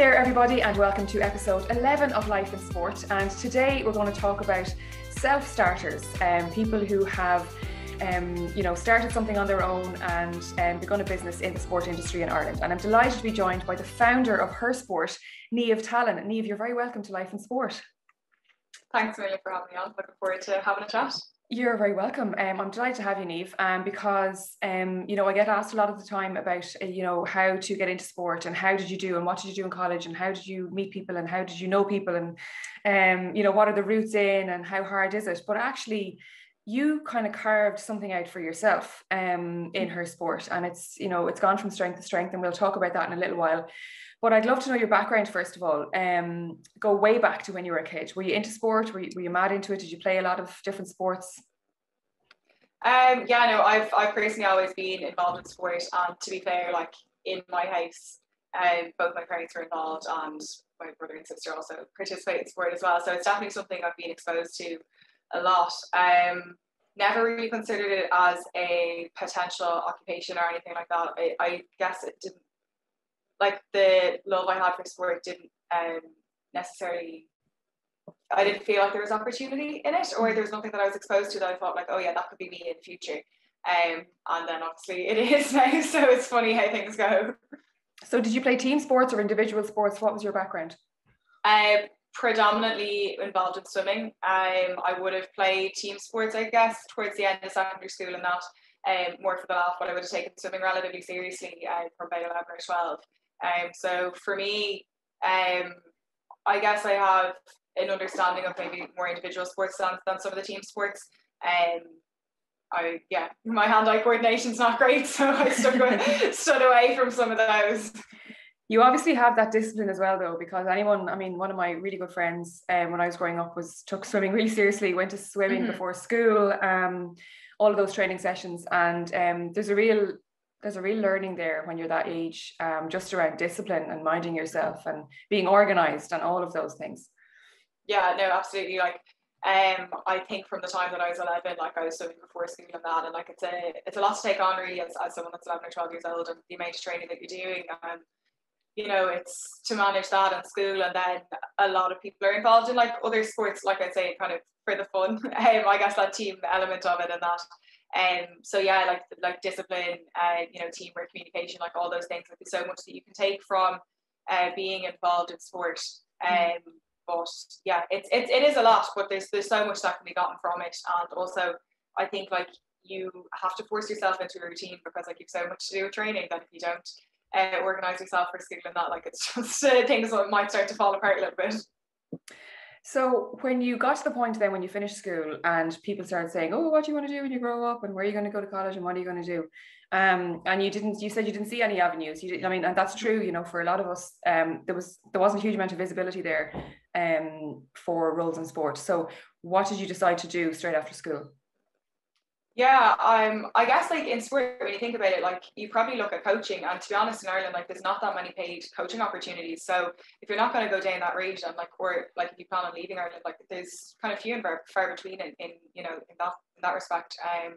There, everybody, and welcome to episode 11 of Life in Sport. And today we're going to talk about self starters, um, people who have um, you know, started something on their own and um, begun a business in the sport industry in Ireland. And I'm delighted to be joined by the founder of Her Sport, Niamh Tallon. Niamh, you're very welcome to Life in Sport. Thanks, Amelia, for having me on. Looking forward to having a chat. You're very welcome. Um, I'm delighted to have you, Niamh, um, because um, you know I get asked a lot of the time about uh, you know how to get into sport and how did you do and what did you do in college and how did you meet people and how did you know people and um, you know what are the routes in and how hard is it? But actually, you kind of carved something out for yourself um, in her sport, and it's you know it's gone from strength to strength, and we'll talk about that in a little while. But I'd love to know your background first of all. Um, go way back to when you were a kid. Were you into sport? Were you, were you mad into it? Did you play a lot of different sports? Um, yeah, no, I've I've personally always been involved in sport, and to be fair, like in my house, um, both my parents were involved, and my brother and sister also participate in sport as well. So it's definitely something I've been exposed to a lot. Um, never really considered it as a potential occupation or anything like that. I, I guess it didn't like the love I had for sport didn't um, necessarily I didn't feel like there was opportunity in it or there was nothing that I was exposed to that I thought like, oh yeah, that could be me in the future. Um, and then obviously it is now, so it's funny how things go. So did you play team sports or individual sports? What was your background? Um, predominantly involved in swimming. Um, I would have played team sports, I guess, towards the end of secondary school and that, um, more for the laugh, but I would have taken swimming relatively seriously uh, from about 11 or 12. Um, so for me, um, I guess I have an understanding of maybe more individual sports than, than some of the team sports. Um, I yeah, my hand-eye coordination's not great, so I stuck stood away from some of those. You obviously have that discipline as well, though, because anyone, I mean, one of my really good friends um, when I was growing up was took swimming really seriously, went to swimming mm-hmm. before school, um, all of those training sessions, and um, there's a real there's a real learning there when you're that age, um, just around discipline and minding yourself and being organized and all of those things. Yeah, no, absolutely. Like, um, I think from the time that I was 11, like I was swimming before school and that, and like it's a it's a lot to take on really as, as someone that's 11 or 12 years old and the amount of training that you're doing and you know it's to manage that in school and then a lot of people are involved in like other sports like I say kind of for the fun um, I guess that team element of it and that um, so yeah, like like discipline, uh, you know, teamwork, communication, like all those things. Like there's so much that you can take from uh, being involved in sport. Mm. Um, but yeah, it's it's it is a lot, but there's there's so much that can be gotten from it, and also I think like you have to force yourself into a routine because like you've so much to do with training that if you don't uh, organize yourself for school and that, like it's just uh, things might start to fall apart a little bit. So when you got to the point then when you finished school and people started saying, "Oh, what do you want to do when you grow up, and where are you going to go to college, and what are you going to do?" Um, and you didn't, you said you didn't see any avenues. You, did, I mean, and that's true. You know, for a lot of us, um, there was there wasn't a huge amount of visibility there, um, for roles in sport. So, what did you decide to do straight after school? Yeah, um, I guess like in sport, when you think about it, like you probably look at coaching, and to be honest, in Ireland, like there's not that many paid coaching opportunities. So if you're not going to go down that route, and like or like if you plan on leaving Ireland, like there's kind of few and far, between in, in you know in that in that respect. Um,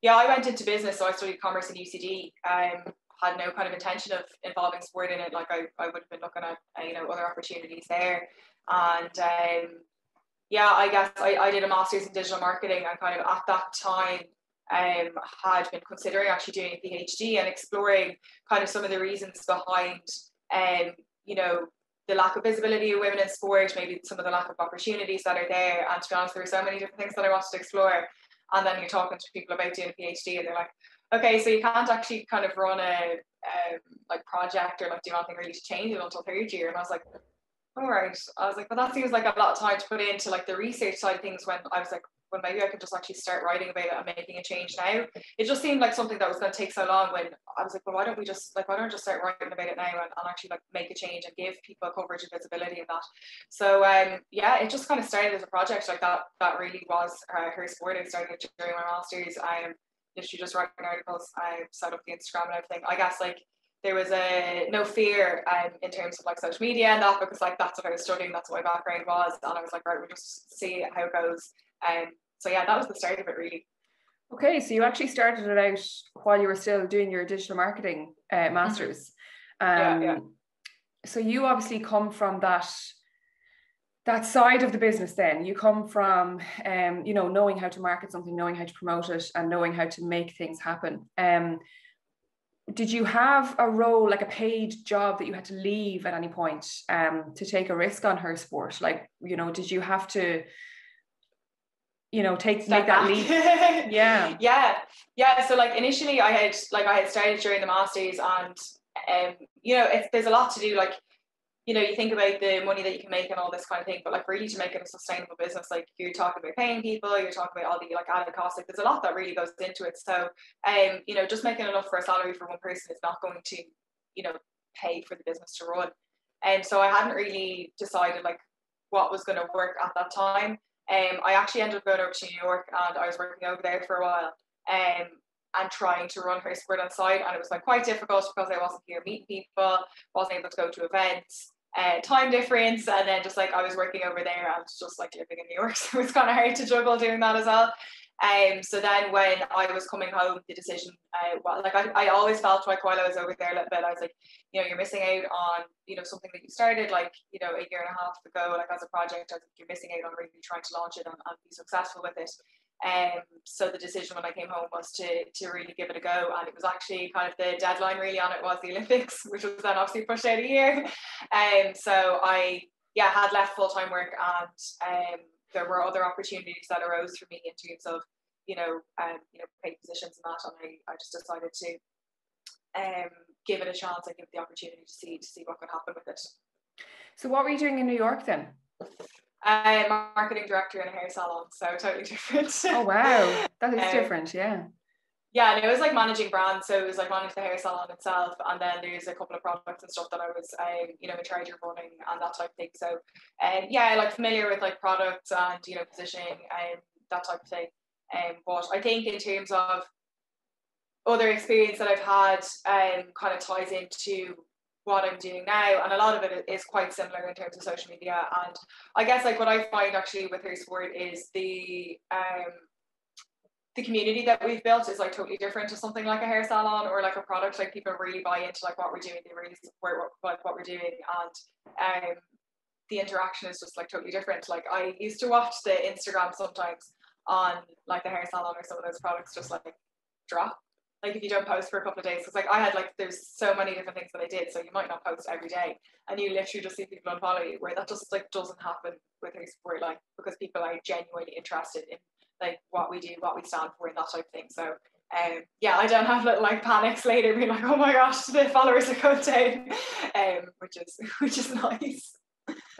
yeah, I went into business, so I studied commerce in UCD. Um, had no kind of intention of involving sport in it. Like I, I would have been looking at uh, you know other opportunities there, and um, yeah, I guess I, I did a master's in digital marketing and kind of at that time um, had been considering actually doing a PhD and exploring kind of some of the reasons behind um, you know the lack of visibility of women in sport, maybe some of the lack of opportunities that are there. And to be honest, there were so many different things that I wanted to explore. And then you're talking to people about doing a PhD, and they're like, okay, so you can't actually kind of run a um, like project or like do anything really to change it until third year. And I was like, all right. I was like, well, that seems like a lot of time to put into like the research side of things when I was like, well, maybe I could just actually start writing about it and making a change now. It just seemed like something that was going to take so long when I was like, well, why don't we just like, why don't I just start writing about it now and, and actually like make a change and give people coverage and visibility and that. So um, yeah, it just kind of started as a project like that. That really was uh, her sport. I started during my masters. I am literally just writing articles. I set up the Instagram and everything. I guess like there was a no fear um, in terms of like social media and that because like that's what I was studying, that's what my background was, and I was like, right, we'll just see how it goes. Um, so yeah, that was the start of it really. Okay, so you actually started it out while you were still doing your digital marketing uh, mm-hmm. masters. Um, yeah, yeah. so you obviously come from that that side of the business then you come from um, you know knowing how to market something knowing how to promote it and knowing how to make things happen um, did you have a role like a paid job that you had to leave at any point um, to take a risk on her sport? Like you know did you have to you know take Step make back. that leap? Yeah. Yeah. Yeah. So like initially i had like i had started during the masters and um you know it's, there's a lot to do. Like you know, you think about the money that you can make and all this kind of thing, but like really to make it a sustainable business, like you're talking about paying people, you're talking about all the like added costs, like there's a lot that really goes into it. So, um, you know, just making enough for a salary for one person is not going to, you know, pay for the business to run. And so I hadn't really decided like what was going to work at that time. Um, I actually ended up going over to New York and I was working over there for a while. Um, and trying to run her sport on site and it was like quite difficult because I wasn't here meeting people, wasn't able to go to events, uh, time difference, and then just like I was working over there and just like living in New York, so it was kind of hard to juggle doing that as well. Um, so then when I was coming home, the decision, uh, well, like I, I always felt like while I was over there a little bit, I was like, you know, you're missing out on, you know, something that you started like, you know, a year and a half ago, like as a project, I think you're missing out on really trying to launch it and, and be successful with it. Um, so the decision when I came home was to to really give it a go, and it was actually kind of the deadline really on it was the Olympics, which was then obviously pushed out a year. Um, so I yeah had left full time work, and um, there were other opportunities that arose for me in terms of you know um, you know paid positions and that, and I, I just decided to um give it a chance and give it the opportunity to see to see what could happen with it. So what were you doing in New York then? I'm marketing director in a hair salon, so totally different. oh wow, that is um, different, yeah. Yeah, and it was like managing brands, so it was like managing the hair salon itself, and then there's a couple of products and stuff that I was, um, you know, in charge of running and that type of thing. So, um, yeah, like familiar with like products and you know positioning and that type of thing. Um, but I think in terms of other experience that I've had, um, kind of ties into what I'm doing now. And a lot of it is quite similar in terms of social media. And I guess like what I find actually with her sport is the um the community that we've built is like totally different to something like a hair salon or like a product. Like people really buy into like what we're doing, they really support what, what, what we're doing. And um the interaction is just like totally different. Like I used to watch the Instagram sometimes on like the hair salon or some of those products just like drop like if you don't post for a couple of days because like I had like there's so many different things that I did so you might not post every day. And you literally just see people unfollow you where that just like doesn't happen with her sport like because people are genuinely interested in like what we do what we stand for and that type of thing. So um, yeah, I don't have little like panics later being like, oh my gosh, the followers are going down, um, which is which is nice.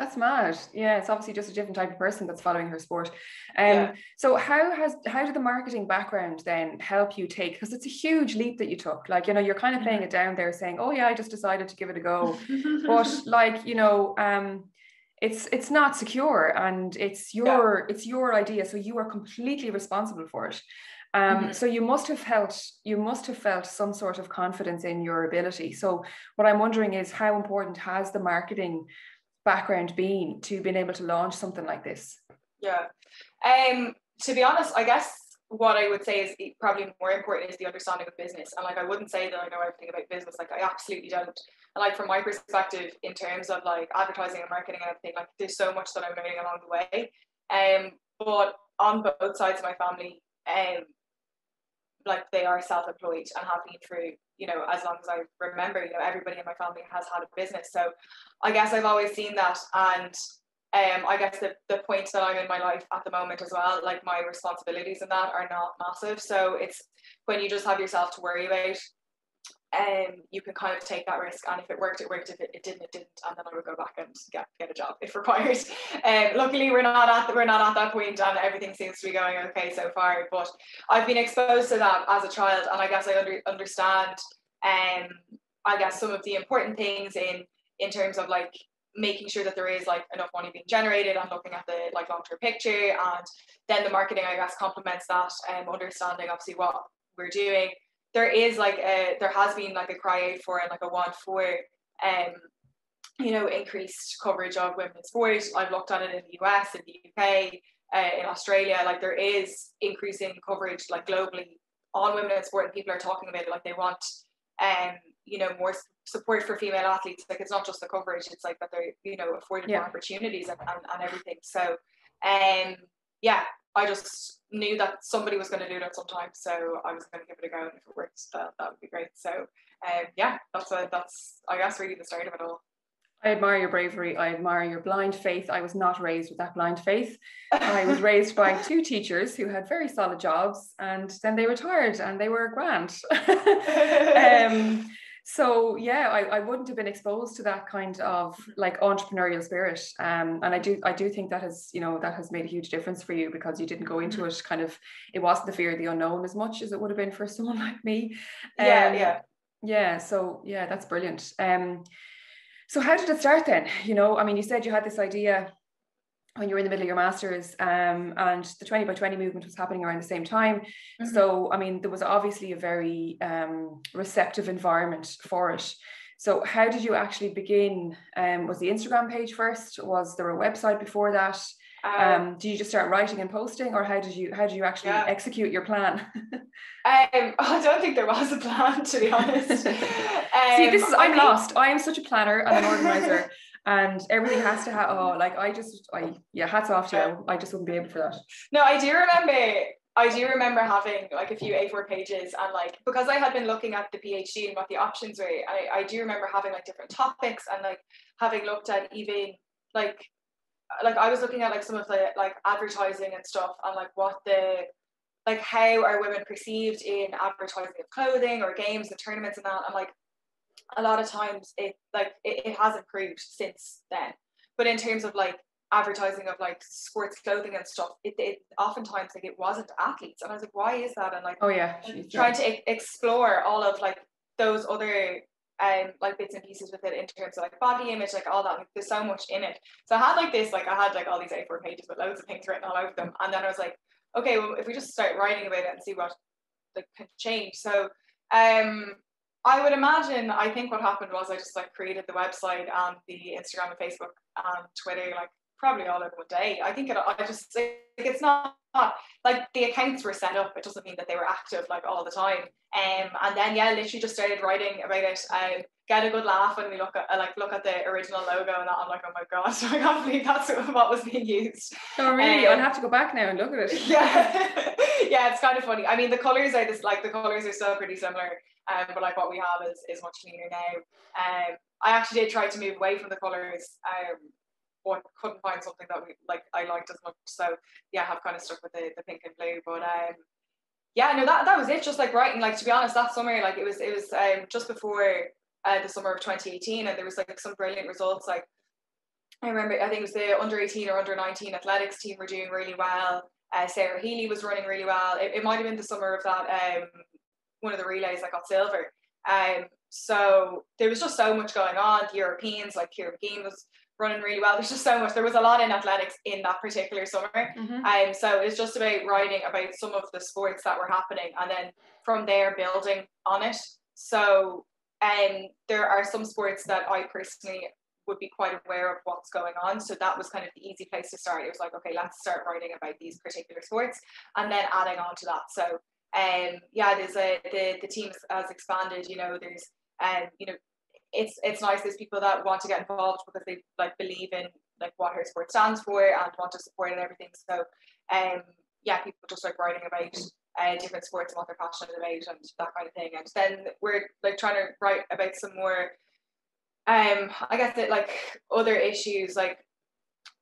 That's mad. Yeah, it's obviously just a different type of person that's following her sport. Um, yeah. So how has how did the marketing background then help you take? Because it's a huge leap that you took. Like you know, you're kind of playing mm-hmm. it down there, saying, "Oh yeah, I just decided to give it a go," but like you know, um, it's it's not secure, and it's your yeah. it's your idea, so you are completely responsible for it. Um, mm-hmm. So you must have felt you must have felt some sort of confidence in your ability. So what I'm wondering is how important has the marketing background been to being able to launch something like this? Yeah. Um, to be honest, I guess what I would say is probably more important is the understanding of business. And like I wouldn't say that I know everything about business. Like I absolutely don't. And like from my perspective, in terms of like advertising and marketing and everything, like there's so much that I'm learning along the way. Um, but on both sides of my family, um, like they are self-employed and have been through you know as long as i remember you know everybody in my family has had a business so i guess i've always seen that and um, I guess the, the point that I'm in my life at the moment as well, like my responsibilities and that are not massive. So it's when you just have yourself to worry about, um, you can kind of take that risk. And if it worked, it worked. If it, it didn't, it didn't. And then I would go back and get get a job if required. Um, luckily, we're not at the, we're not at that point, and everything seems to be going okay so far. But I've been exposed to that as a child, and I guess I under, understand. Um, I guess some of the important things in in terms of like making sure that there is like enough money being generated and looking at the like long term picture, and then the marketing I guess complements that. Um, understanding obviously what we're doing there is like a there has been like a cry out for and like a want for um you know increased coverage of women's sport. I've looked at it in the US, in the UK, uh, in Australia. Like there is increasing coverage like globally on women in sport, and people are talking about it. Like they want um, you know, more support for female athletes. Like it's not just the coverage; it's like that they're you know afforded yeah. more opportunities and, and, and everything. So, um, yeah, I just knew that somebody was going to do that sometime, so I was going to give it a go, and if it works, that that would be great. So, um, yeah, that's a that's I guess really the start of it all. I admire your bravery. I admire your blind faith. I was not raised with that blind faith. I was raised by two teachers who had very solid jobs and then they retired and they were grand. um, so yeah, I, I wouldn't have been exposed to that kind of like entrepreneurial spirit. Um, and I do I do think that has, you know, that has made a huge difference for you because you didn't go into mm-hmm. it kind of it wasn't the fear of the unknown as much as it would have been for someone like me. Um, yeah, yeah. Yeah. So yeah, that's brilliant. Um so how did it start then? You know, I mean, you said you had this idea when you were in the middle of your masters um, and the 20 by 20 movement was happening around the same time. Mm-hmm. so i mean there was obviously a very um, receptive environment for it. So how did you actually begin? Um, was the instagram page first? Was there a website before that? Um, um did you just start writing and posting or how did you how did you actually yeah. execute your plan? Um, i don't think there was a plan to be honest. See this is i'm lost. I am such a planner and an organizer and everything has to have oh like I just I yeah hats off to you. I just wouldn't be able for that. No I do remember I do remember having like a few A4 pages and like because I had been looking at the PhD and what the options were I, I do remember having like different topics and like having looked at even like like I was looking at like some of the like advertising and stuff and like what the like how are women perceived in advertising of clothing or games and tournaments and that and like a lot of times it like it, it has improved since then. But in terms of like advertising of like sports clothing and stuff it, it oftentimes like it wasn't athletes. And i was like why is that? And like oh yeah trying to e- explore all of like those other um like bits and pieces with it in terms of like body image like all that like, there's so much in it. So i had like this like i had like all these a4 pages with loads of things written all over them. And then i was like okay well if we just start writing about it and see what like can change. So um I would imagine. I think what happened was I just like created the website and the Instagram and Facebook and Twitter, like probably all in one day. I think it. I just like it's not like the accounts were set up. It doesn't mean that they were active like all the time. Um, and then yeah, literally just started writing about it. I get a good laugh when we look at like look at the original logo and that. I'm like, oh my god, I can't believe that's what was being used. Oh really? Um, I'll have to go back now and look at it. Yeah, yeah, it's kind of funny. I mean, the colors are this like the colors are so pretty similar um, but like what we have is, is much cleaner now. Um, I actually did try to move away from the colours, um, but couldn't find something that we like I liked as much. So yeah, I've kind of stuck with the, the pink and blue. But um, yeah, no, that that was it. Just like writing, like to be honest, that summer, like it was it was um just before uh, the summer of 2018, and there was like some brilliant results. Like I remember, I think it was the under 18 or under 19 athletics team were doing really well. Uh, Sarah Healy was running really well. It, it might have been the summer of that um, one of the relays I got silver. Um, so there was just so much going on. The Europeans, like Ciara Mageean was running really well. There's just so much. There was a lot in athletics in that particular summer. Mm-hmm. Um, so it's just about writing about some of the sports that were happening and then from there building on it. So um, there are some sports that I personally would be quite aware of what's going on. So that was kind of the easy place to start. It was like, okay, let's start writing about these particular sports and then adding on to that. So um, yeah, there's a the the team has expanded. You know, there's um, you know, it's it's nice. There's people that want to get involved because they like believe in like what her sport stands for and want to support and everything. So, um, yeah, people just like writing about uh, different sports and what they're passionate about and that kind of thing. And then we're like trying to write about some more, um, I guess that like other issues like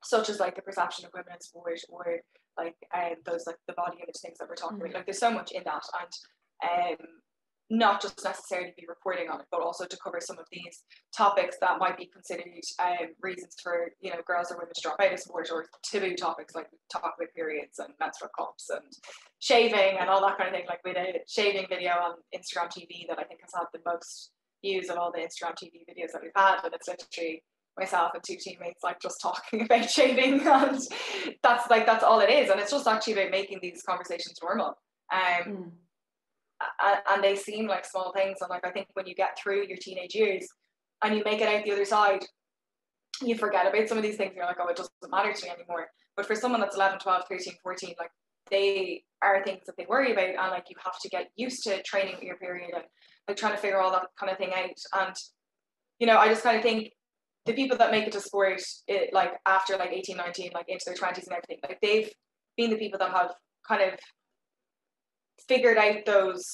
such as like the perception of women in sport or like um, those like the body image things that we're talking mm-hmm. about. Like there's so much in that, and um, not just necessarily be reporting on it, but also to cover some of these topics that might be considered um, reasons for you know girls or women to drop out of sport or taboo topics like talk about periods and menstrual cups and shaving and all that kind of thing. Like we did a shaving video on Instagram TV that I think has had the most views of all the Instagram TV videos that we've had, and it's literally myself and two teammates like just talking about shaving and that's like that's all it is and it's just actually about making these conversations normal um mm. and, they seem like small things and like I think when you get through your teenage years and you make it out the other side you forget about some of these things you're like oh it doesn't matter to me anymore but for someone that's 11 12 13 14 like they are things that they worry about and like you have to get used to training your period and like trying to figure all that kind of thing out. And, you know, I just kind of think the people that make it to sport, it, like after like 18, 19, like into their 20s and everything, like they've been the people that have kind of figured out those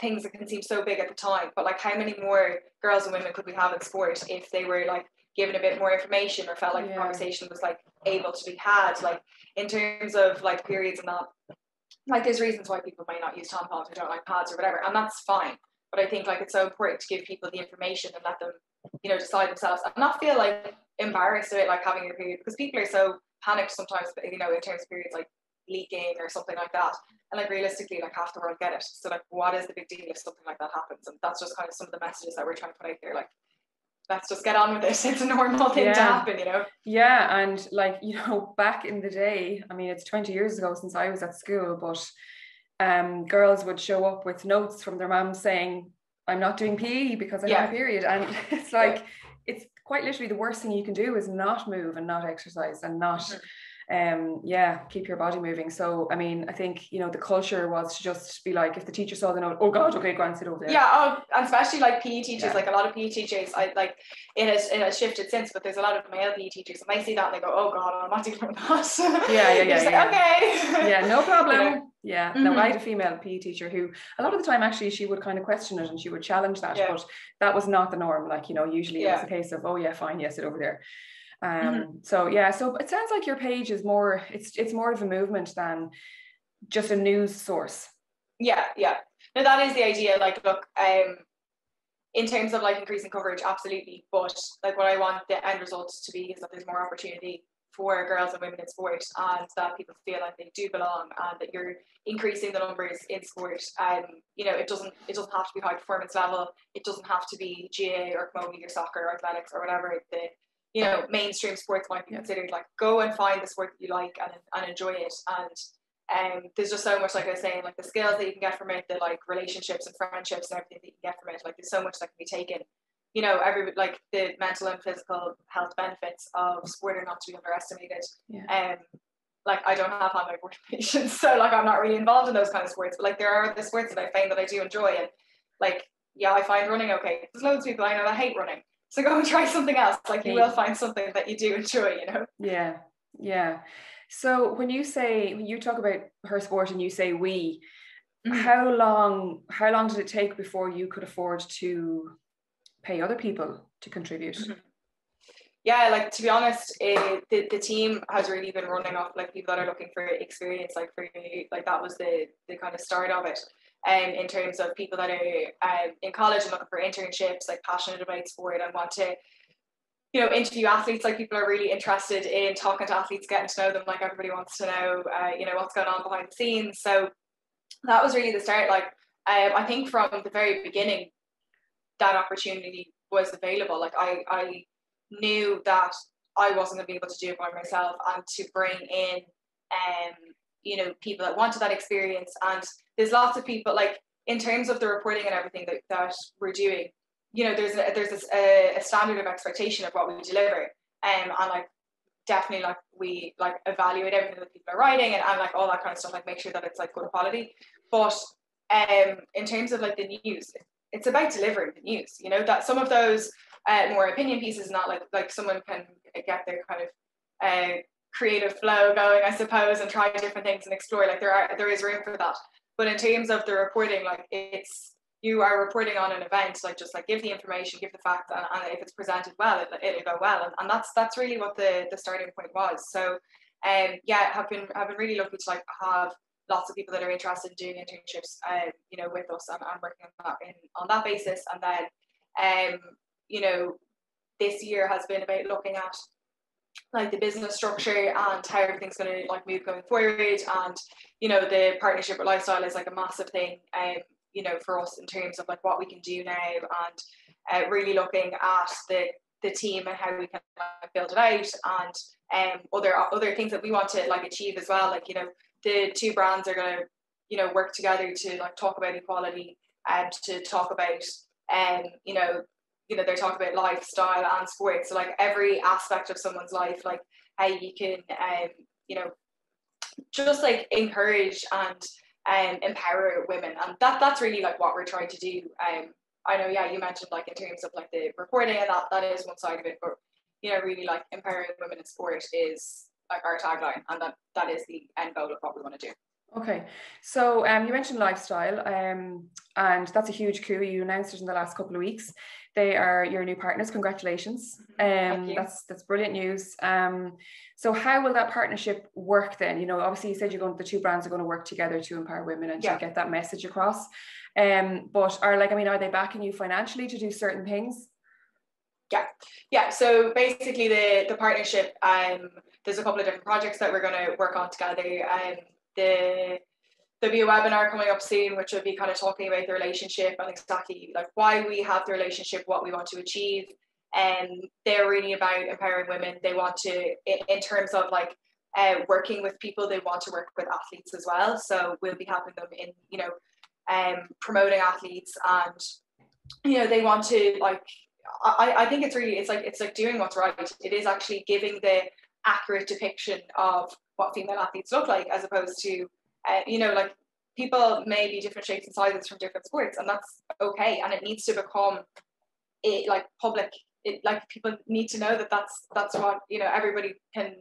things that can seem so big at the time. But like, how many more girls and women could we have in sport if they were like given a bit more information or felt like yeah. the conversation was like able to be had? Like in terms of like periods and that, like there's reasons why people might not use tampons or don't like pads or whatever, and that's fine. But I think like it's so important to give people the information and let them, you know, decide themselves and not feel like embarrassed about like having your period because people are so panicked sometimes, you know, in terms of periods like leaking or something like that. And like realistically, like half the world get it. So like what is the big deal if something like that happens? And that's just kind of some of the messages that we're trying to put out there. Like let's just get on with it. It's a normal thing yeah. to happen, you know? Yeah. And like, you know, back in the day, I mean, it's 20 years ago since I was at school, but um, girls would show up with notes from their mom saying, I'm not doing PE because I yeah. have a period. And it's like, it's quite literally the worst thing you can do is not move and not exercise and not mm-hmm um yeah keep your body moving so i mean i think you know the culture was to just be like if the teacher saw the note oh god okay go and sit over there yeah oh especially like pe teachers yeah. like a lot of pe teachers i like it has it has shifted since but there's a lot of male pe teachers and they see that and they go oh god i'm not doing that yeah yeah yeah, yeah. Like, okay yeah no problem you know? yeah mm-hmm. no i had a female pe teacher who a lot of the time actually she would kind of question it and she would challenge that yeah. but that was not the norm like you know usually yeah. it was a case of oh yeah fine yes sit over there. Um, mm-hmm. So yeah, so it sounds like your page is more it's it's more of a movement than just a news source. Yeah, yeah. No, that is the idea. Like, look, um, in terms of like increasing coverage, absolutely. But like, what I want the end results to be is that there's more opportunity for girls and women in sport, and that people feel like they do belong, and that you're increasing the numbers in sport. Um, you know, it doesn't it doesn't have to be high performance level. It doesn't have to be GAA or camogie or soccer or athletics or whatever the you know mainstream sports might be considered like go and find the sport that you like and, and enjoy it. And um, there's just so much like I was saying like the skills that you can get from it the like relationships and friendships and everything that you can get from it like there's so much that can be taken. You know every like the mental and physical health benefits of sport are not to be underestimated. Yeah. um like I don't have high board patients so like I'm not really involved in those kind of sports but like there are the sports that I find that I do enjoy and like yeah I find running okay. There's loads of people I know that hate running so go and try something else. Like you will find something that you do enjoy, you know? Yeah. Yeah. So when you say when you talk about her sport and you say we, mm-hmm. how long how long did it take before you could afford to pay other people to contribute? Mm-hmm. Yeah, like to be honest, it, the, the team has really been running off like people that are looking for experience. Like for like that was the the kind of start of it um, in terms of people that are um, in college and looking for internships, like passionate about sport and want to, you know, interview athletes. Like people are really interested in talking to athletes, getting to know them. Like everybody wants to know, uh, you know, what's going on behind the scenes. So that was really the start. Like um, I think from the very beginning, that opportunity was available. Like I, I knew that I wasn't going to be able to do it by myself, and to bring in, um, you know, people that wanted that experience. And there's lots of people like in terms of the reporting and everything that, that we're doing you know there's a, there's a, a standard of expectation of what we deliver. Um, and like definitely like we like evaluate everything that people are writing and, and like all that kind of stuff like make sure that it's like good quality. But um in terms of like the news it's about delivering the news you know that some of those uh, more opinion pieces not like like someone can get their kind of uh, creative flow going I suppose and try different things and explore like there are there is room for that but in terms of the reporting, like it's you are reporting on an event, like just like give the information, give the facts, and, and if it's presented well, it, it'll go well. And, and that's that's really what the the starting point was. So um yeah, have been have been really lucky to like have lots of people that are interested in doing internships uh, you know, with us and, and working on that in on that basis. And then um, you know, this year has been about looking at like the business structure and how everything's going to like move going forward and you know the partnership with lifestyle is like a massive thing um you know for us in terms of like what we can do now and uh, really looking at the the team and how we can like, build it out and um other other things that we want to like achieve as well like you know the two brands are going to you know work together to like talk about equality and to talk about um you know you know they're talking about lifestyle and sports so like every aspect of someone's life like how you can um you know just like encourage and um, empower women, and that that's really like what we're trying to do. Um, I know, yeah, you mentioned like in terms of like the reporting and that that is one side of it, but you know, really like empowering women in sport is like our tagline, and that that is the end goal of what we want to do. Okay, so um, you mentioned lifestyle, um, and that's a huge coup. You announced it in the last couple of weeks. They are your new partners. Congratulations! Mm-hmm. Um, that's that's brilliant news. Um, so how will that partnership work then? You know, obviously you said you're going. The two brands are going to work together to empower women and yeah. to get that message across. Um, but are like, I mean, are they backing you financially to do certain things? Yeah, yeah. So basically, the the partnership. Um, there's a couple of different projects that we're going to work on together. Um, the there'll be a webinar coming up soon, which will be kind of talking about the relationship and exactly like why we have the relationship, what we want to achieve. And they're really about empowering women. They want to, in terms of like uh, working with people, they want to work with athletes as well. So we'll be helping them in, you know, um, promoting athletes and, you know, they want to like, I, I think it's really, it's like, it's like doing what's right. It is actually giving the accurate depiction of what female athletes look like as opposed to uh, you know like people may be different shapes and sizes from different sports and that's okay and it needs to become it like public it like people need to know that that's that's what you know everybody can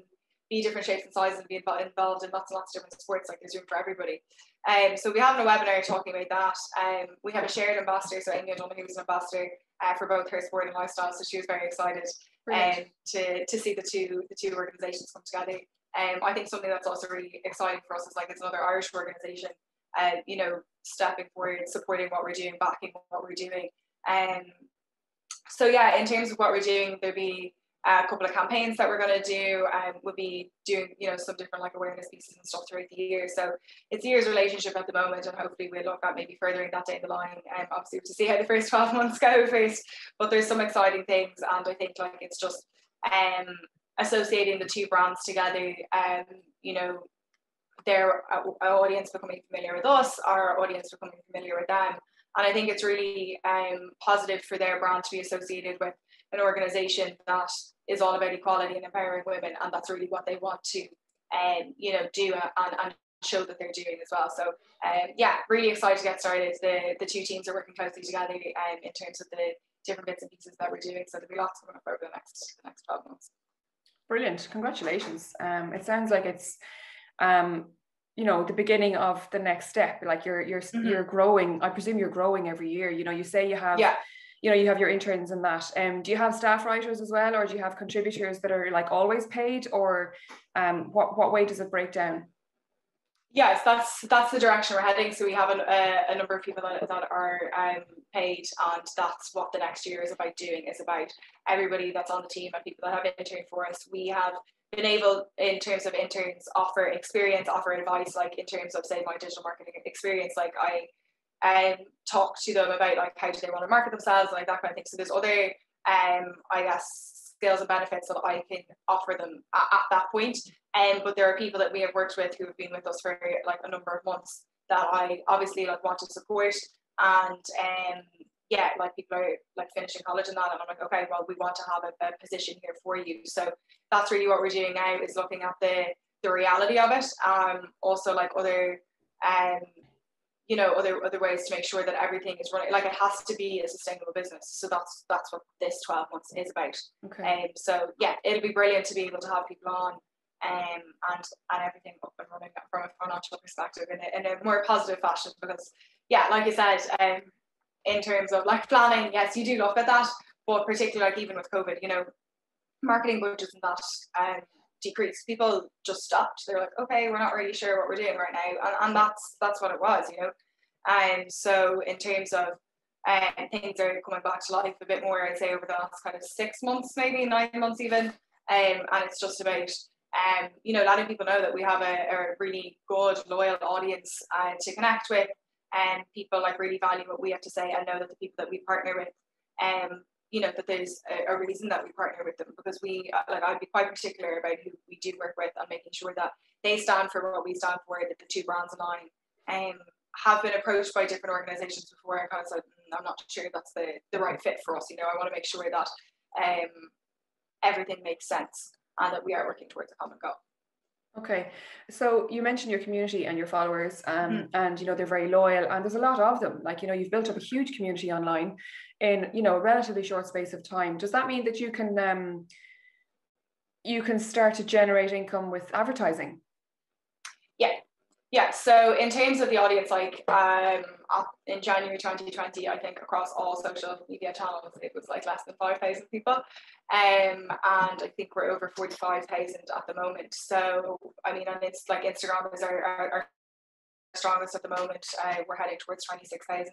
be different shapes and sizes and be involved in lots and lots of different sports like there's room for everybody. Um, so we have a webinar talking about that um, we have a shared ambassador so Amy O'Donoghue was an ambassador uh, for both her sport and lifestyle so she was very excited um, to, to see the two the two organizations come together um, I think something that's also really exciting for us is like it's another Irish organization, uh, you know, stepping forward, supporting what we're doing, backing what we're doing. Um, so yeah, in terms of what we're doing, there'll be a couple of campaigns that we're going to do, um, we'll be doing you know some different like awareness pieces and stuff throughout the year. So it's year's relationship at the moment, and hopefully we'll look at maybe furthering that down the line. Um, obviously to see how the first twelve months go first, but there's some exciting things, and I think like it's just um associating the two brands together, um, you know, their uh, audience becoming familiar with us, our audience becoming familiar with them. And I think it's really um, positive for their brand to be associated with an organization that is all about equality and empowering women. And that's really what they want to, um, you know, do and, and show that they're doing as well. So um, yeah, really excited to get started. The the two teams are working closely together um, in terms of the different bits and pieces that we're doing. So there'll be lots coming up over the next the next 12 months. Brilliant. Congratulations. Um, it sounds like it's um, you know the beginning of the next step. Like you're you're mm-hmm. you're growing. I presume you're growing every year. You know you say you have yeah. you know you have your interns and that. Um do you have staff writers as well or do you have contributors that are like always paid? Or um what what way does it break down yes that's that's the direction we're heading. So we have a, a, a number of people that, that are um, paid and that's what the next year is about doing is about everybody that's on the team and people that have interned for us. We have been able in terms of interns offer experience offer advice like in terms of say my digital marketing experience like i um, talk to them about like how do they want to market themselves like that kind of thing. So there's other um i guess skills and benefits that i can offer them at, at that point. Um, but there are people that we have worked with who have been with us for like a number of months that I obviously like want to support. And um yeah like people are like finishing college and that and I'm like okay well we want to have a, a position here for you. So that's really what we're doing now is looking at the the reality of it. Um also like other um you know other other ways to make sure that everything is running like it has to be a sustainable business. So that's that's what this 12 months is about. Okay. Um, so yeah it'll be brilliant to be able to have people on um, and and everything up and running from a financial perspective in a, in a more positive fashion because yeah like you said um, in terms of like planning yes you do look at that but particularly like even with COVID you know marketing budgets and that um, decreased people just stopped. They're like okay we're not really sure what we're doing right now. And, and that's that's what it was you know? And so in terms of um, things are coming back to life a bit more I'd say over the last kind of six months maybe nine months even. Um, and it's just about um, you know, letting people know that we have a, a really good, loyal audience uh, to connect with, and people like really value what we have to say and know that the people that we partner with, um, you know, that there's a, a reason that we partner with them because we, uh, like, I'd be quite particular about who we do work with and making sure that they stand for what we stand for, that the two brands align. Um, have been approached by different organizations before and kind of said, mm, I'm not sure that's the, the right fit for us. You know, I want to make sure that um, everything makes sense and that we are working towards a common goal. Okay, so you mentioned your community and your followers, um, mm. and you know they're very loyal, and there's a lot of them. Like you know, you've built up a huge community online in you know a relatively short space of time. Does that mean that you can um, you can start to generate income with advertising? Yeah, yeah. So in terms of the audience, like um, in January 2020, I think across all social media channels, it was like less than 5,000 people. Um, and I think we're over 45,000 at the moment. So, I mean, and it's like Instagram is our, our, our strongest at the moment. Uh, we're heading towards 26,000.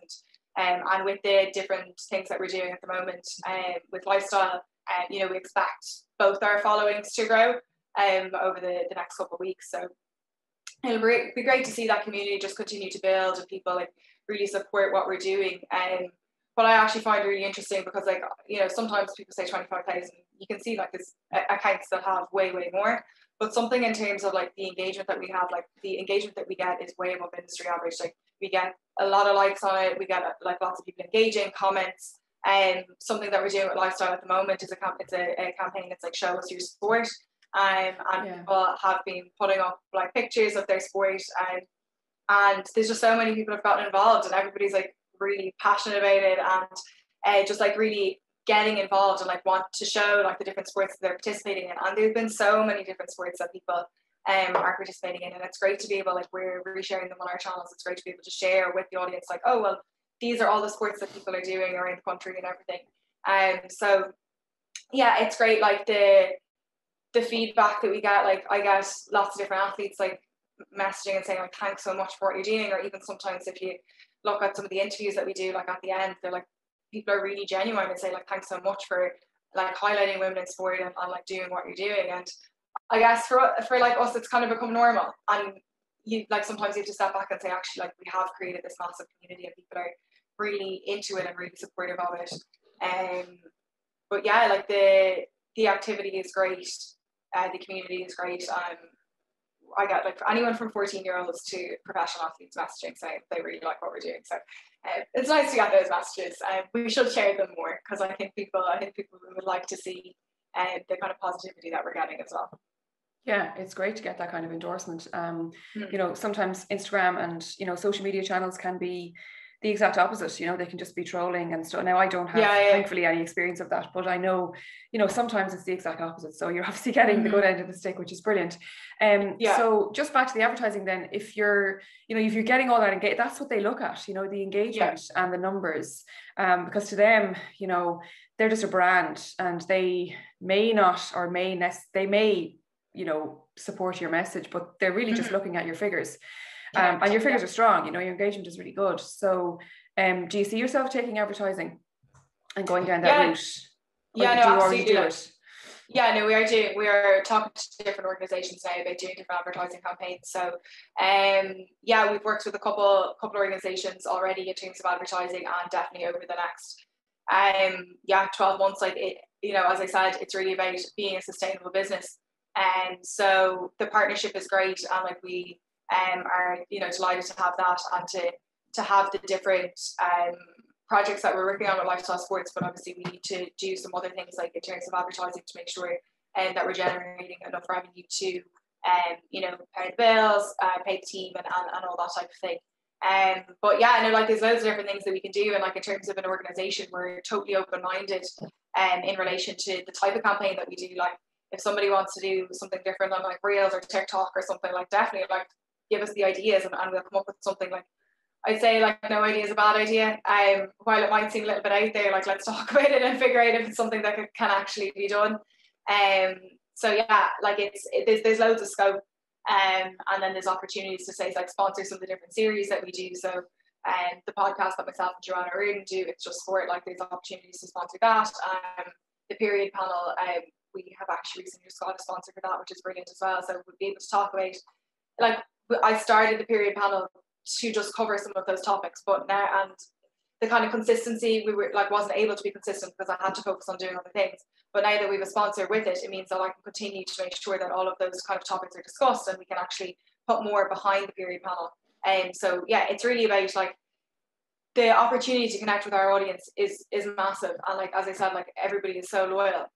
Um, and with the different things that we're doing at the moment um, with lifestyle, uh, you know, we expect both our followings to grow um, over the, the next couple of weeks. So it'll be great to see that community just continue to build and people like really support what we're doing. Um, but I actually find really interesting because like you know sometimes people say twenty five thousand. You can see like there's accounts that have way way more. But something in terms of like the engagement that we have, like the engagement that we get is way above industry average. Like we get a lot of likes on it. We get like lots of people engaging, comments. And um, something that we're doing with lifestyle at the moment is a camp. It's a, a campaign. that's like show us your sport. Um, and yeah. people have been putting up like pictures of their sport and and there's just so many people have gotten involved and everybody's like really passionate about it and uh, just like really getting involved and like want to show like the different sports that they're participating in and there's been so many different sports that people um, are participating in and it's great to be able like we're resharing them on our channels it's great to be able to share with the audience like oh well these are all the sports that people are doing around the country and everything um so yeah it's great like the the feedback that we get, like I get lots of different athletes like messaging and saying like thanks so much for what you're doing, or even sometimes if you look at some of the interviews that we do, like at the end, they're like people are really genuine and say like thanks so much for like highlighting women in sport and, and like doing what you're doing. And I guess for for like us, it's kind of become normal. And you like sometimes you have to step back and say actually like we have created this massive community and people are really into it and really supportive of it. Um, but yeah, like the the activity is great. Uh, the community is great. Um, I get like anyone from 14 year olds to professional athletes messaging saying they really like what we're doing. So uh, it's nice to get those messages. Uh, we should share them more because I think people, I think people would like to see uh, the kind of positivity that we're getting as well. Yeah, it's great to get that kind of endorsement. Um, mm. You know, sometimes Instagram and you know social media channels can be the exact opposite you know they can just be trolling and stuff now i don't have yeah, yeah. thankfully any experience of that but i know you know sometimes it's the exact opposite so you're obviously getting mm-hmm. the good end of the stick which is brilliant um yeah. so just back to the advertising then if you're you know if you're getting all that engagement that's what they look at you know the engagement yeah. and the numbers um because to them you know they're just a brand and they may not or may nest they may you know support your message but they're really mm-hmm. just looking at your figures um, and your figures are strong. You know, your engagement is really good. So, um, do you see yourself taking advertising and going down that yeah. route? yeah, no, absolutely. Do yeah, no, we are doing. We are talking to different organisations now about doing different advertising campaigns. So, um, yeah, we've worked with a couple couple organisations already in terms of advertising, and definitely over the next, um, yeah, twelve months. Like it, you know, as I said, it's really about being a sustainable business, and so the partnership is great, and like we um, are you know delighted to have that and to to have the different um, projects that we're working on with lifestyle sports. But obviously, we need to do some other things like in terms of advertising to make sure um, that we're generating enough revenue to um, you know pay the bills, uh, pay the team, and, and, and all that type of thing. Um, but yeah, I know like there's loads of different things that we can do, and like in terms of an organization, we're totally open minded um, in relation to the type of campaign that we do. Like if somebody wants to do something different on like Reels or TikTok or something, like definitely like give us the ideas and, and we'll come up with something like I'd say like no idea is a bad idea. Um, while it might seem a little bit out there, like let's talk about it and figure out if it's something that can actually be done. Um, so yeah, like it's it, there's there's loads of scope, um, and then there's opportunities to say like sponsor some of the different series that we do. So um, the podcast that myself and Joanna Reardon do, it's just sport. Like there's opportunities to sponsor that. Um, the period panel, um, we have actually recently just got a sponsor for that, which is brilliant as well. So we'll be able to talk about like I started the period panel to just cover some of those topics, but now and the kind of consistency we were like wasn't able to be consistent because I had to focus on doing other things. But now that we have a sponsor with it, it means that I can continue to make sure that all of those kind of topics are discussed and we can actually put more behind the period panel. And um, so yeah, it's really about like the opportunity to connect with our audience is is massive. And like as I said, like everybody is so loyal.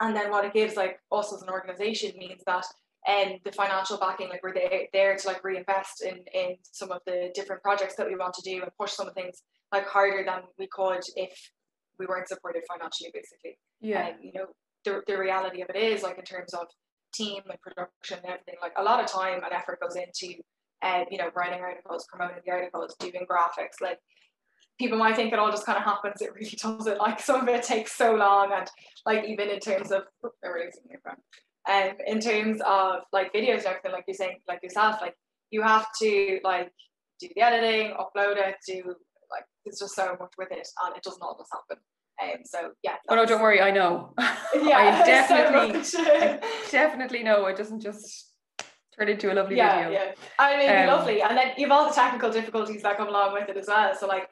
And then what it gives like us as an organization means that and the financial backing, like we're there, there to like reinvest in in some of the different projects that we want to do and push some of things like harder than we could if we weren't supported financially, basically. Yeah. And you know, the the reality of it is like in terms of team and production and everything, like a lot of time and effort goes into uh, you know, writing articles, promoting the articles, doing graphics, like people might think it all just kind of happens. It really doesn't. Like some of it takes so long, and like even in terms of erasing your phone, um, in terms of like videos and everything, like you're saying, like yourself, like you have to like do the editing, upload it, do like it's just so much with it, and it doesn't always happen. Um, so yeah. Oh no, don't worry. I know. Yeah, I definitely, so I definitely know. It doesn't just turn into a lovely yeah, video. yeah. I mean, Um, lovely, and then you've all the technical difficulties that come along with it as well. So like,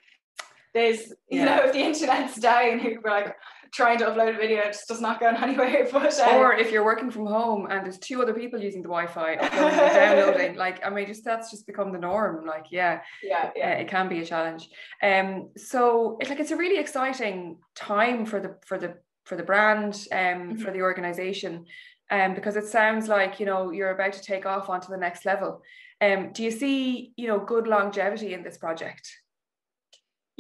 there's you Yeah. know, if the internet's down, we're like trying to upload a video, it just does not go anywhere. But um, Or if you're working from home and there's two other people using the Wi-Fi, downloading, like I mean, just that's just become the norm. Like, yeah, yeah, yeah. uh, it can be a challenge. Um, so it's like it's a really exciting time for the for the for the brand, um, for the organization, um, because it sounds like you know you're about to take off onto the next level. Um, do you see you know good longevity in this project?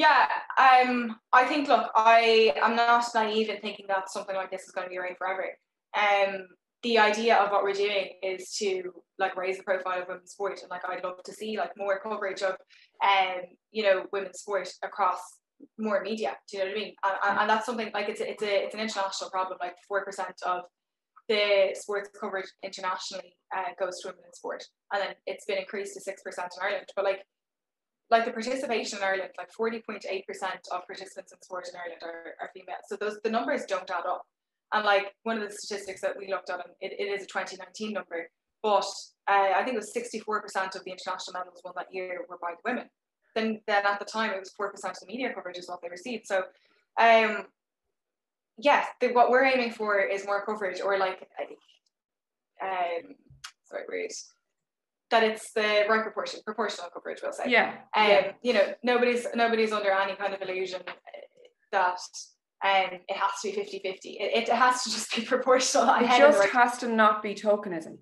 Yeah, um, I think look, I am not naive in thinking that something like this is going to be around forever. Um, the idea of what we're doing is to like raise the profile of women's sport, and like I'd love to see like more coverage of, um, you know, women's sport across more media. Do you know what I mean? And, and, that's something like it's a, it's a it's an international problem. Like four percent of the sports coverage internationally uh, goes to women in sport, and then it's been increased to six percent in Ireland. But like like the participation in Ireland, like 40.8% of participants in sport in Ireland are, are female. So those the numbers don't add up. And like one of the statistics that we looked at, and it, it is a 2019 number, but uh, I think it was 64% of the international medals won that year were by the women. Then then at the time it was 4% of the media coverage is what they received. So um yes, the, what we're aiming for is more coverage or like um sorry, wait that it's the right proportion, proportional coverage, we'll say. Yeah, Um, yeah. you know, nobody's nobody's under any kind of illusion that um it has to be 50-50. It, it has to just be proportional. It just right- has to not be tokenism.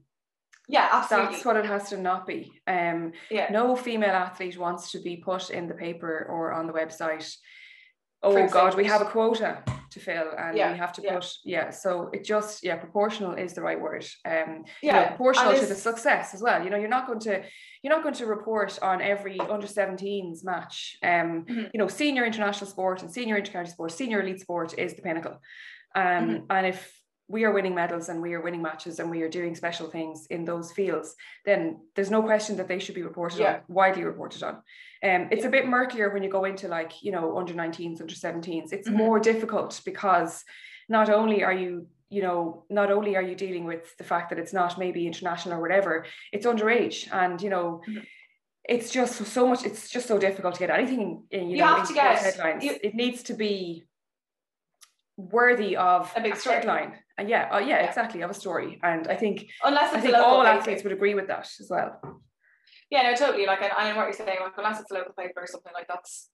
yeah, absolutely. That's what it has to not be. Um, yeah. no female athlete wants to be put in the paper or on the website. Oh God, we have a quota to fill, and Yeah, we have to yeah. put yeah. So it just yeah, proportional is the right word. Um, you Yeah, know, proportional to the success as well. You know, you're not going to you're not going to report on every under 17s match. Um, Mhm. you know, senior international sport and senior intercounty sport, senior elite sport is the pinnacle. Um, Mhm. and if we are winning medals and we are winning matches and we are doing special things in those fields, then there's no question that they should be reported Yeah. on, widely reported on. Um, it's a bit murkier when you go into like, you know, under 19s, under 17s. It's Mhm. more difficult because not only are you, you know, not only are you dealing with the fact that it's not maybe international or whatever, it's underage. And, you know, Mhm. it's just so much, it's just so difficult to get anything, in, you, You know, have to get- headlines. you- it needs to be worthy of A big story. headline. Uh, yeah, uh, yeah, Yeah. exactly, of a story. And I think Unless I it's think a local all paper. athletes would agree with that as well. Yeah, no, totally. Like, and, and what you're saying, like, unless it's a local paper or something like that's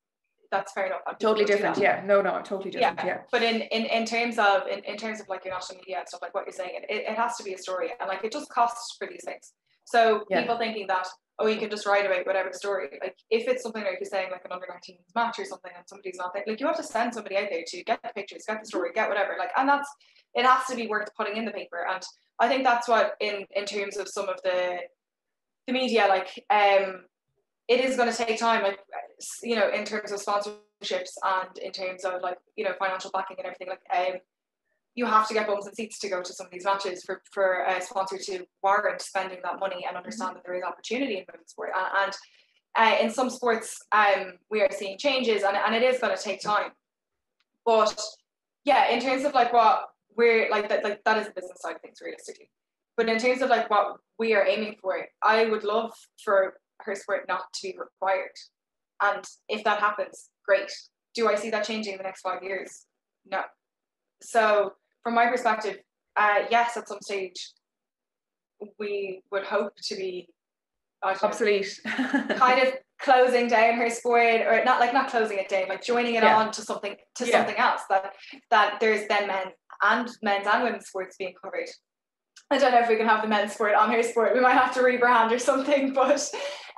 that's fair enough. and people Totally different. Yeah, no, no, totally different. Yeah. But in, in, in terms of in, in terms of like your national media and stuff like what you're saying, it, it has to be a story and like it just costs for these things. So Yeah. people thinking that oh you can just write about whatever story, like if it's something like you're saying like an under 19s match or something and somebody's not there, like you have to send somebody out there to get the pictures, get the story, get whatever. Like and that's it has to be worth putting in the paper. And I think that's what in in terms of some of the the media like um it is going to take time like you know in terms of sponsorships and in terms of like you know financial backing and everything like um you have to get bums and seats to go to some of these matches for for a sponsor to warrant spending that money and understand that there is opportunity in women's sport. And, and uh, in some sports um we are seeing changes and, and it is going to take time. But yeah in terms of like what we're like that like that is the business side of things realistically. But in terms of like what we are aiming for i would love for her sport not to be required. And if that happens great. Do i see that changing in the next five years? No. So from my perspective uh yes at some stage we would hope to be Obsolete. kind of closing down her sport or not like not closing it down like joining it Yeah. on to something to Yeah. something else that that there's then men and men's and women's sports being covered I don't know if we can have the men's sport on her sport. We might have to rebrand or something, but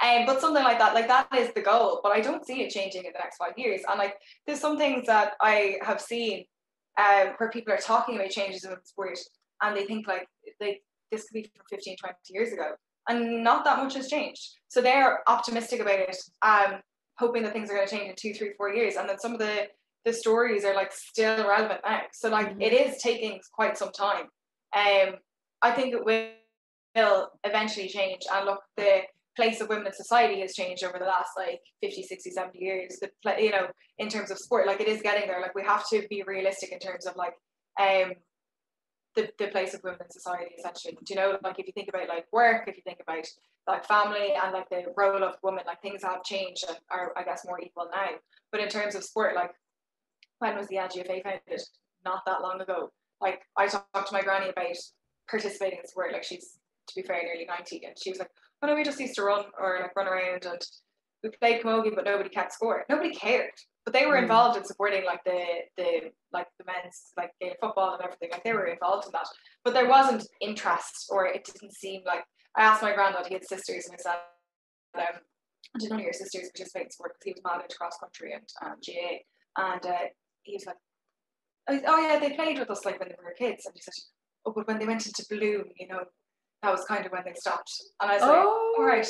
um, but something like that, like that is the goal. But I don't see it changing in the next five years. And like there's some things that I have seen uh, where people are talking about changes in sport and they think like they this could be from 15, 20 years ago. And not that much has changed. So they're optimistic about it, um, hoping that things are going to change in two, three, four years. And then some of the the stories are like still relevant now. So like mm-hmm. it is taking quite some time. Um, I think it will eventually change. And look, the place of women in society has changed over the last like 50, 60, 70 years. The play, you know, in terms of sport, like it is getting there. Like we have to be realistic in terms of like um the, the place of women in society essentially. Do you know, like if you think about like work, if you think about like family and like the role of women, like things have changed and are I guess more equal now. But in terms of sport, like when was the LGFA founded? Not that long ago. Like I talked to my granny about participating in sport. Like she's to be fair nearly 90 and she was like, No, we just used to run or like run around and we played camogie but nobody kept score. Nobody cared. But they were mm. involved in supporting like the the like the men's like Gaelic football and everything. Like they were involved in that. But there wasn't interest or it didn't seem like I asked my granddad, he had sisters and I said um, did none of your sisters participate in sport because he was mad into cross country and um, GAA. And uh, he was like, oh, oh yeah, they played with us like when they were kids. And he said, oh, but when they went into Bloom, you know, that was kind of when they stopped. And I was oh. like, all right.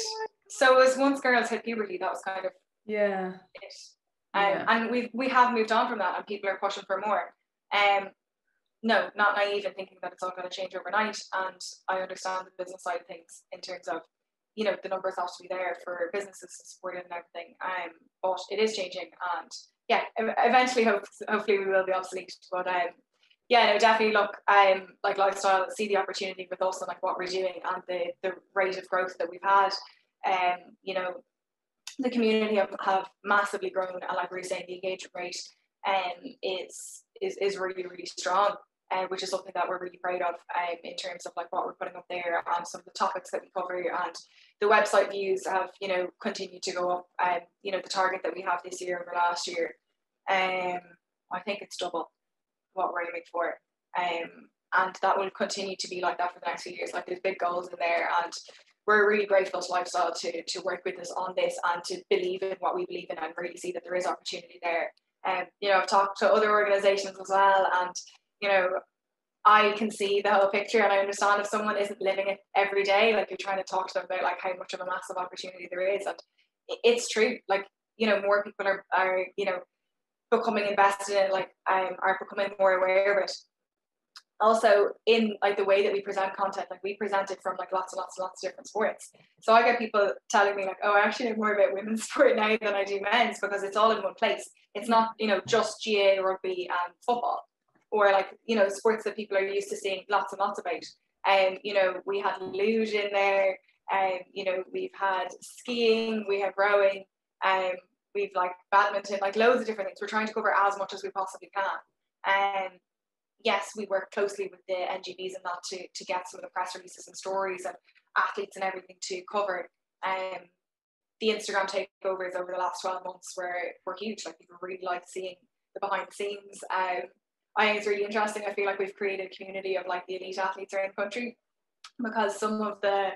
So as once girls hit puberty, that was kind of yeah it. Um, yeah. And we we have moved on from that, and people are pushing for more. Um, no, not naive in thinking that it's all going to change overnight. And I understand the business side of things in terms of, you know, the numbers have to be there for businesses to support it and everything. Um, but it is changing, and yeah, eventually, hope, hopefully, we will be obsolete. But um, yeah, no, definitely look, um, like lifestyle, see the opportunity with us and like what we're doing and the the rate of growth that we've had. Um, you know, the community have, have massively grown and like we are saying, the engagement rate um is is is really, really strong. Uh, which is something that we're really proud of um, in terms of like what we're putting up there and some of the topics that we cover and the website views have you know continued to go up and um, you know the target that we have this year over last year um I think it's double what we're aiming for. Um, and that will continue to be like that for the next few years. Like there's big goals in there, and we're really grateful to Lifestyle to to work with us on this and to believe in what we believe in and really see that there is opportunity there. And um, you know, I've talked to other organisations as well, and you know, I can see the whole picture and I understand if someone isn't living it every day, like you're trying to talk to them about like how much of a massive opportunity there is, and it's true. Like you know, more people are are you know becoming invested in like um, are becoming more aware of it. Also in like the way that we present content like we present it from like lots and lots and lots of different sports. So i get people telling me like oh i actually know more about women's sport now than i do men's because it's all in one place. It's not you know just GAA rugby and football or like you know sports that people are used to seeing lots and lots about. And um, you know we had luge in there. And um, you know we've had skiing we have rowing. Um we've like badminton, like loads of different things. We're trying to cover as much as we possibly can. And um, yes, we work closely with the NGBs and that to, to get some of the press releases and stories and athletes and everything to cover. Um, the Instagram takeovers over the last 12 months were, were huge. Like people really like seeing the behind the scenes. Um, I think it's really interesting. I feel like we've created a community of like the elite athletes around the country because some of the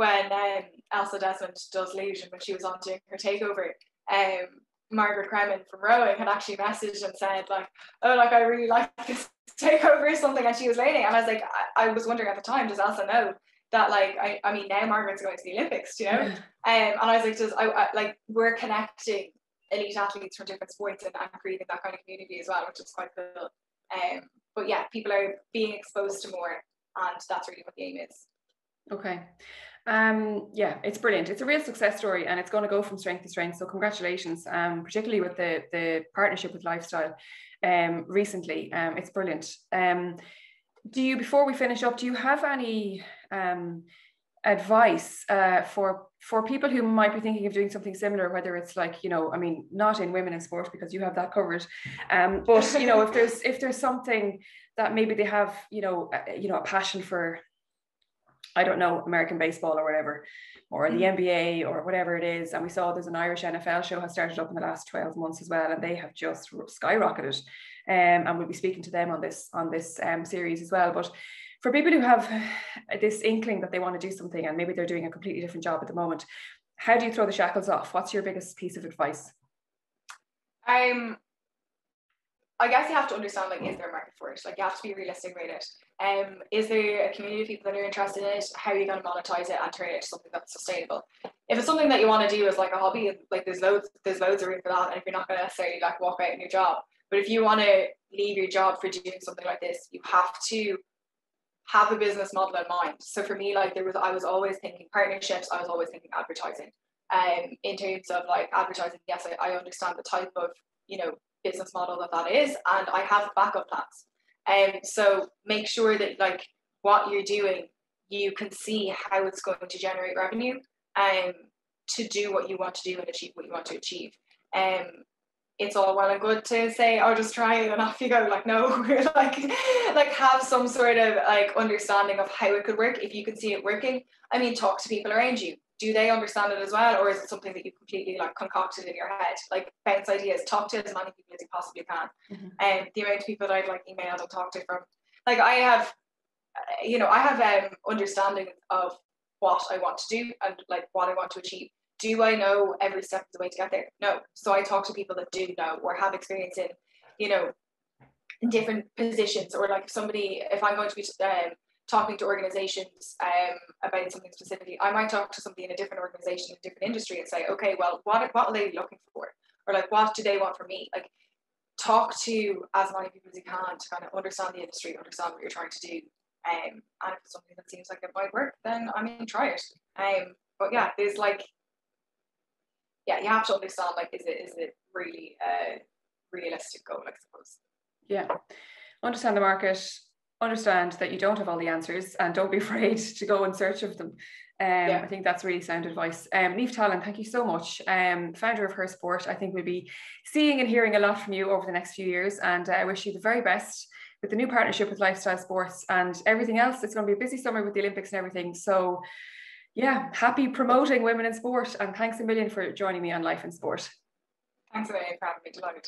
when um, Elsa Desmond does and when she was on doing her takeover, um, Margaret Cremen from rowing had actually messaged and said like, oh, like I really like this takeover or something, and she was waiting, and I was like, I, I was wondering at the time, does Elsa know that like I, I mean now Margaret's going to the Olympics, you know, um, and I was like, just I, I like we're connecting elite athletes from different sports and, and creating that kind of community as well, which is quite cool. Um, but yeah, people are being exposed to more, and that's really what the aim is. Okay. Um, yeah, it's brilliant. It's a real success story and it's going to go from strength to strength. So congratulations, um, particularly with the, the partnership with Lifestyle um, recently. Um, it's brilliant. Um, do you, before we finish up, do you have any um, advice uh, for for people who might be thinking of doing something similar, whether it's like, you know, I mean, not in women in sport because you have that covered. But you know, if there's if there's something that maybe they have, you know, uh, you know, a passion for I don't know, American baseball or whatever, or the mm. NBA or whatever it is. And we saw there's an Irish NFL show has started up in the last 12 months as well, and they have just skyrocketed. Um, and we'll be speaking to them on this on this um, series as well. But for people who have this inkling that they want to do something and maybe they're doing a completely different job at the moment, how do you throw the shackles off? What's your biggest piece of advice? Um, I guess you have to understand like is there a market for it? Like you have to be realistic about it. Um, is there a community of people that are interested in it? How are you going to monetize it and turn it into something that's sustainable? If it's something that you want to do as like a hobby, like there's loads, there's loads of room for that. And if you're not going to necessarily like walk out in your job, but if you want to leave your job for doing something like this, you have to have a business model in mind. So for me, like there was, I was always thinking partnerships. I was always thinking advertising. Um, in terms of like advertising, yes, I, I understand the type of you know business model that that is, and I have backup plans. And um, so make sure that like what you're doing, you can see how it's going to generate revenue, um, to do what you want to do and achieve what you want to achieve. Um, it's all well and good to say, "Oh, just try it and off you go." Like, no, like, like have some sort of like understanding of how it could work. If you can see it working, I mean, talk to people around you. Do they understand it as well, or is it something that you completely like concocted in your head? Like, bounce ideas. Talk to as many people as you possibly can. Mm-hmm. And the amount of people that I've like emailed and talked to from, like, I have, you know, I have um understanding of what I want to do and like what I want to achieve do I know every step of the way to get there? No. So I talk to people that do know or have experience in, you know, in different positions or like somebody, if I'm going to be um, talking to organizations um, about something specifically, I might talk to somebody in a different organization, a different industry and say, okay, well, what, what are they looking for? Or like, what do they want from me? Like, talk to as many people as you can to kind of understand the industry, understand what you're trying to do. Um, and if it's something that seems like it might work, then I mean, try it. Um, but yeah, there's like yeah, you have to understand like is it is it really a realistic goal, I suppose. Yeah. Understand the market, understand that you don't have all the answers and don't be afraid to go in search of them. Um, yeah. I think that's really sound advice. Um, Niamh Tallon, thank you so much. Um, founder of Her Sport. I think we'll be seeing and hearing a lot from you over the next few years, and uh, I wish you the very best with the new partnership with Lifestyle Sports and everything else. It's going to be a busy summer with the Olympics and everything. So yeah, happy promoting women in sport. And thanks a million for joining me on Life in Sport. Thanks a million for having me. Delighted.